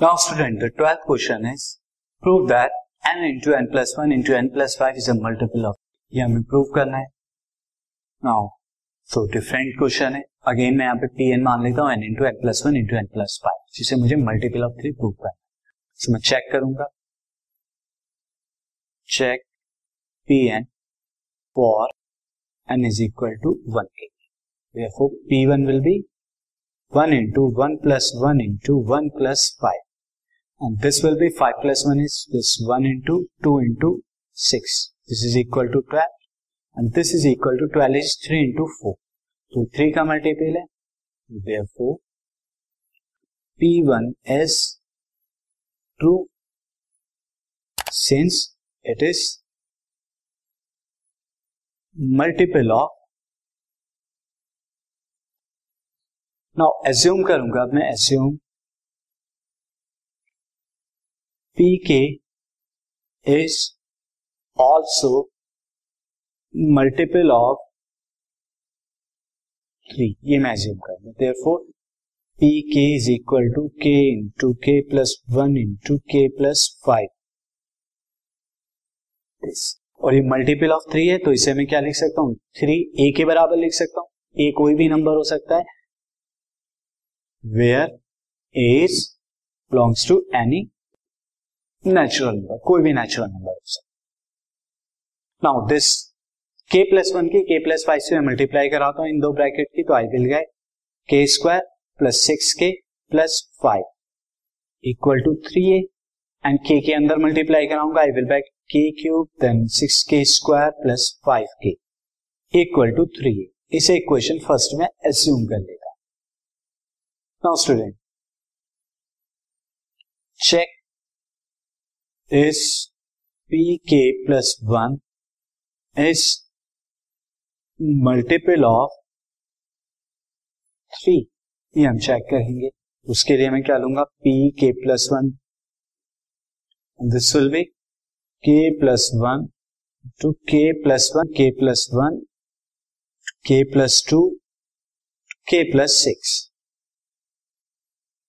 Now student, the twelfth question is prove that n into n plus 1 into n plus 5 is a multiple of ये हमें prove करना है। Now so different question है। Again मैं यहाँ पे T n मान लेता हूँ n into n plus one into n plus five जिसे मुझे मल्टीपल ऑफ़ थ्री प्रूव करना है। So, मैं चेक करूँगा। Check P n for n is equal to one के therefore p1 will be 1 into 1 plus 1 into 1 plus 5 and this will be 5 plus 1 is this 1 into 2 into 6 this is equal to 12 and this is equal to 12 is 3 into 4 तो 3 का multiple है therefore p1 is true since it is multiple of now assume करूँगा मैं assume P k is also multiple of three ये मैं assume करूँगा therefore P k is equal to k into k plus one into k plus five और ये multiple of three है तो इसे मैं क्या लिख सकता हूँ? थ्री ए के बराबर लिख सकता हूँ। ए कोई भी नंबर हो सकता है। Where k belongs to any natural number कोई भी natural number now this k plus one की के प्लस फाइव से मल्टीप्लाई कराता हूँ इन दो ब्रैकेट की तो आई विल गए। K square plus six k plus five equal to three a and k के अंदर मल्टीप्लाई कराऊँगा I will back k cube then six k square plus five k equal to three a इसे equation first में assume कर लेगा Now check check is pk plus 1 is multiple of 3 ये हम check करेंगे। उसके लिए मैं क्या लूँगा? P k plus one this will be k plus one to k plus one k plus one k plus two k plus six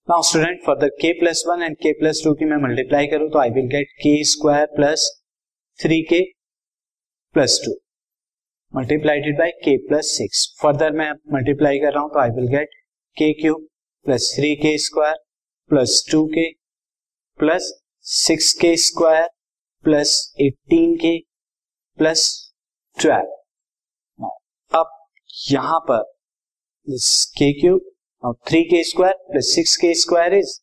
now student for the k plus one and k plus two की मैं multiply करूँ तो I will get k square plus three k plus two multiplied by k plus six further मैं multiply कर रहा हूँ तो I will get k cube plus three k square plus two k plus six k square plus eighteen k plus twelve अब यहाँ पर k cube three k square plus k square is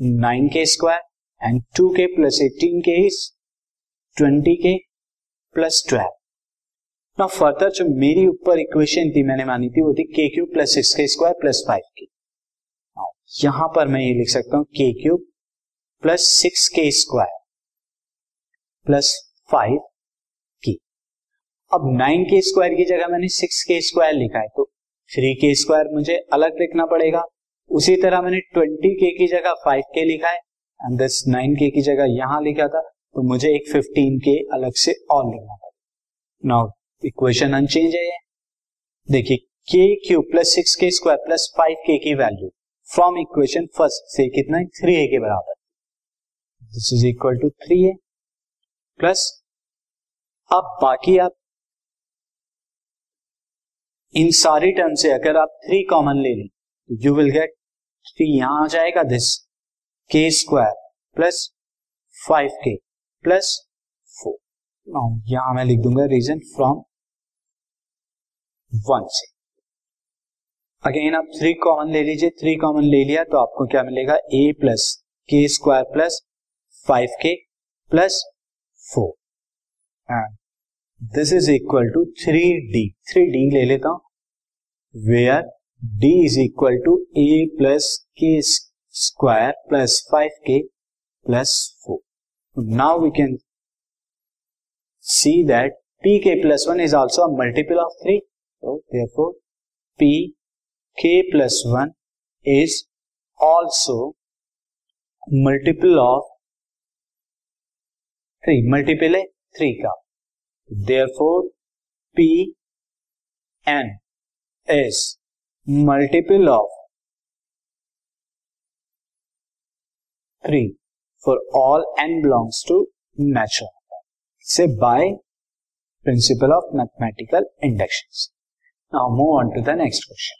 nine k square and two k plus eighteen k is twenty k plus twelve ना further जो मेरी ऊपर equation थी, मैंने मानी थी, वो थी k cube plus six k square plus five की यहाँ पर मैं ये लिख सकता हूँ k cube plus six k square plus five की अब नाइन के स्क्वायर की जगह मैंने सिक्स के स्क्वायर लिखा है तो थ्री के स्क्वायर मुझे अलग लिखना पड़ेगा। उसी तरह मैंने ट्वेंटी के की जगह फाइव के लिखा है एंड दिस नाइन के की जगह यहाँ लिखा था तो मुझे एक फिफ्टीन के अलग से और लिखना पड़ेगा। नाउ इक्वेशन अनचेंज है देखिए k cube plus six k square plus five k की वैल्यू फ्रॉम इक्वेशन फ़र्स्ट से कितना थ्री ए के बराबर। This is equal to three a plus अब बाकी आप इन सारी टर्म से अगर आप थ्री कॉमन ले लें तो यू विल गेट थ्री यहाँ आ जाएगा this k square plus five k plus four यहाँ मैं लिख दूँगा रीजन फ्रॉम वन से। अगेन आप थ्री कॉमन ले लीजिए थ्री कॉमन ले लिया तो आपको क्या मिलेगा? A plus k square plus five k plus four and this is equal to three d three d ले लेता हूँ। Where d is equal to a plus k square plus five k plus four now we can see that P k plus one is also multiple of three therefore P k plus one is also multiple of three multiple है three का। therefore p n is multiple of 3 for all n belongs to natural. Say by principle of mathematical inductions. Now move on to the next question.